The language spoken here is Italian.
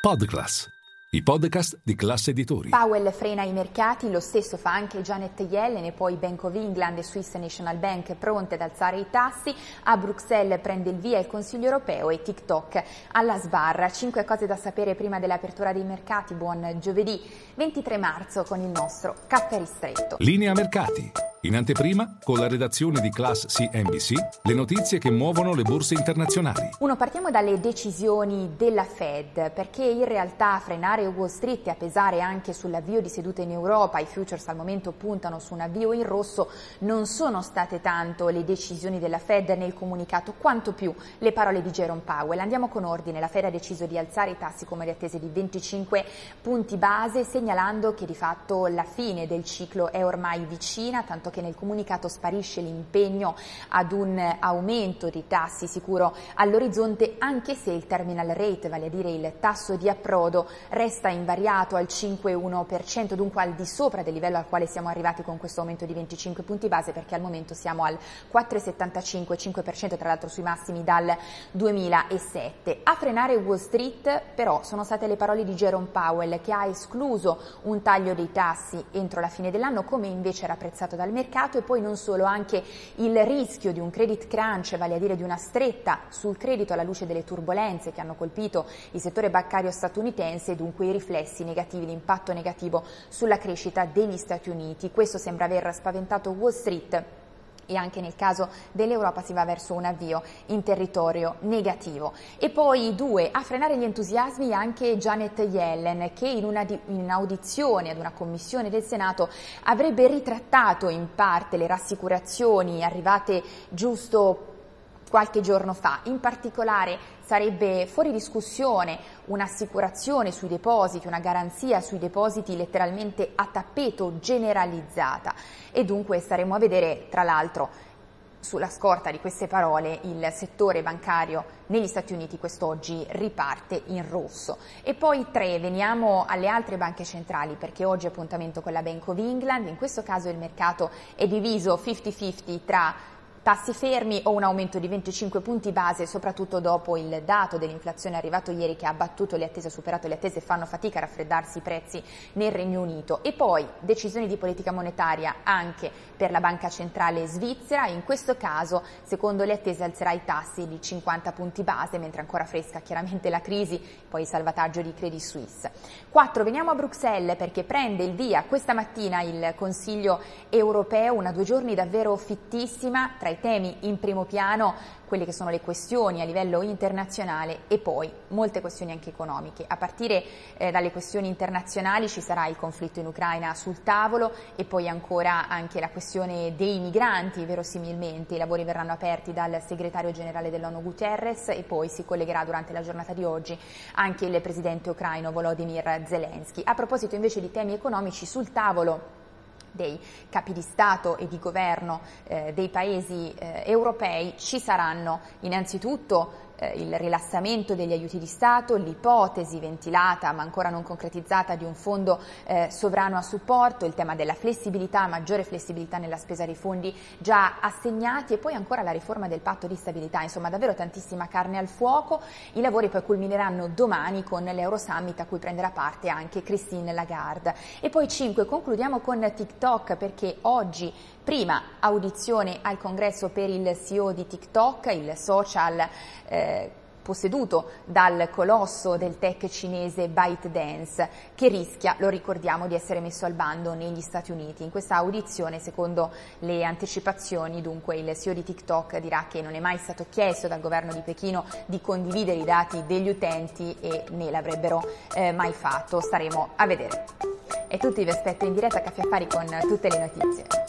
Podclass, i podcast di classe editori. Powell frena i mercati, lo stesso fa anche Janet Yellen e poi Bank of England e Swiss National Bank pronte ad alzare i tassi. A Bruxelles prende il via il Consiglio europeo e TikTok alla sbarra. Cinque cose da sapere prima dell'apertura dei mercati. Buon giovedì 23 marzo con il nostro caffè ristretto. Linea mercati. In anteprima, con la redazione di Class CNBC, le notizie che muovono le borse internazionali. Uno, partiamo dalle decisioni della Fed, perché in realtà frenare Wall Street e a pesare anche sull'avvio di sedute in Europa, i futures al momento puntano su un avvio in rosso, non sono state tanto le decisioni della Fed nel comunicato, quanto più le parole di Jerome Powell. Andiamo con ordine, la Fed ha deciso di alzare i tassi come le attese di 25 punti base, segnalando che di fatto la fine del ciclo è ormai vicina, tanto che nel comunicato sparisce l'impegno ad un aumento dei tassi sicuro all'orizzonte anche se il terminal rate, vale a dire il tasso di approdo, resta invariato al 5,1%, dunque al di sopra del livello al quale siamo arrivati con questo aumento di 25 punti base perché al momento siamo al 4,75-5% tra l'altro sui massimi dal 2007. A frenare Wall Street però sono state le parole di Jerome Powell che ha escluso un taglio dei tassi entro la fine dell'anno come invece era apprezzato dal mercato e poi non solo anche il rischio di un credit crunch, vale a dire di una stretta sul credito alla luce delle turbulenze che hanno colpito il settore bancario statunitense e dunque i riflessi negativi, l'impatto negativo sulla crescita degli Stati Uniti. Questo sembra aver spaventato Wall Street e anche nel caso dell'Europa si va verso un avvio in territorio negativo. E poi due, a frenare gli entusiasmi anche Janet Yellen che in, una in audizione ad una commissione del Senato avrebbe ritrattato in parte le rassicurazioni arrivate giusto qualche giorno fa. In particolare sarebbe fuori discussione un'assicurazione sui depositi, una garanzia sui depositi letteralmente a tappeto generalizzata e dunque staremo a vedere tra l'altro sulla scorta di queste parole il settore bancario negli Stati Uniti quest'oggi riparte in rosso. E poi tre, veniamo alle altre banche centrali perché oggi appuntamento con la Bank of England, in questo caso il mercato è diviso 50-50 tra Tassi fermi o un aumento di 25 punti base, soprattutto dopo il dato dell'inflazione arrivato ieri che ha battuto le attese, superato le attese, fanno fatica a raffreddarsi i prezzi nel Regno Unito. E poi decisioni di politica monetaria anche per la Banca Centrale Svizzera, in questo caso secondo le attese alzerà i tassi di 50 punti base, mentre ancora fresca chiaramente la crisi, poi il salvataggio di Credit Suisse. 4. Veniamo a Bruxelles perché prende il via questa mattina il Consiglio europeo, una due giorni davvero fittissima tra i temi in primo piano quelle che sono le questioni a livello internazionale e poi molte questioni anche economiche. A partire eh, dalle questioni internazionali ci sarà il conflitto in Ucraina sul tavolo e poi ancora anche la questione dei migranti, verosimilmente. I lavori verranno aperti dal segretario generale dell'ONU Guterres e poi si collegherà durante la giornata di oggi anche il presidente ucraino Volodymyr Zelensky. A proposito invece di temi economici sul tavolo dei capi di Stato e di governo eh, dei paesi eh, europei ci saranno innanzitutto eh, il rilassamento degli aiuti di Stato, l'ipotesi ventilata ma ancora non concretizzata di un fondo eh, sovrano a supporto, il tema della flessibilità, maggiore flessibilità nella spesa dei fondi già assegnati e poi ancora la riforma del patto di stabilità, insomma davvero tantissima carne al fuoco. I lavori poi culmineranno domani con l'Eurosummit a cui prenderà parte anche Christine Lagarde. E poi 5, concludiamo con TikTok perché oggi prima audizione al congresso per il CEO di TikTok, il social eh, posseduto dal colosso del tech cinese ByteDance, che rischia, lo ricordiamo, di essere messo al bando negli Stati Uniti. In questa audizione, secondo le anticipazioni, dunque il CEO di TikTok dirà che non è mai stato chiesto dal governo di Pechino di condividere i dati degli utenti e né l'avrebbero eh, mai fatto. Staremo a vedere. E tutti vi aspetto in diretta a Caffè Affari con tutte le notizie.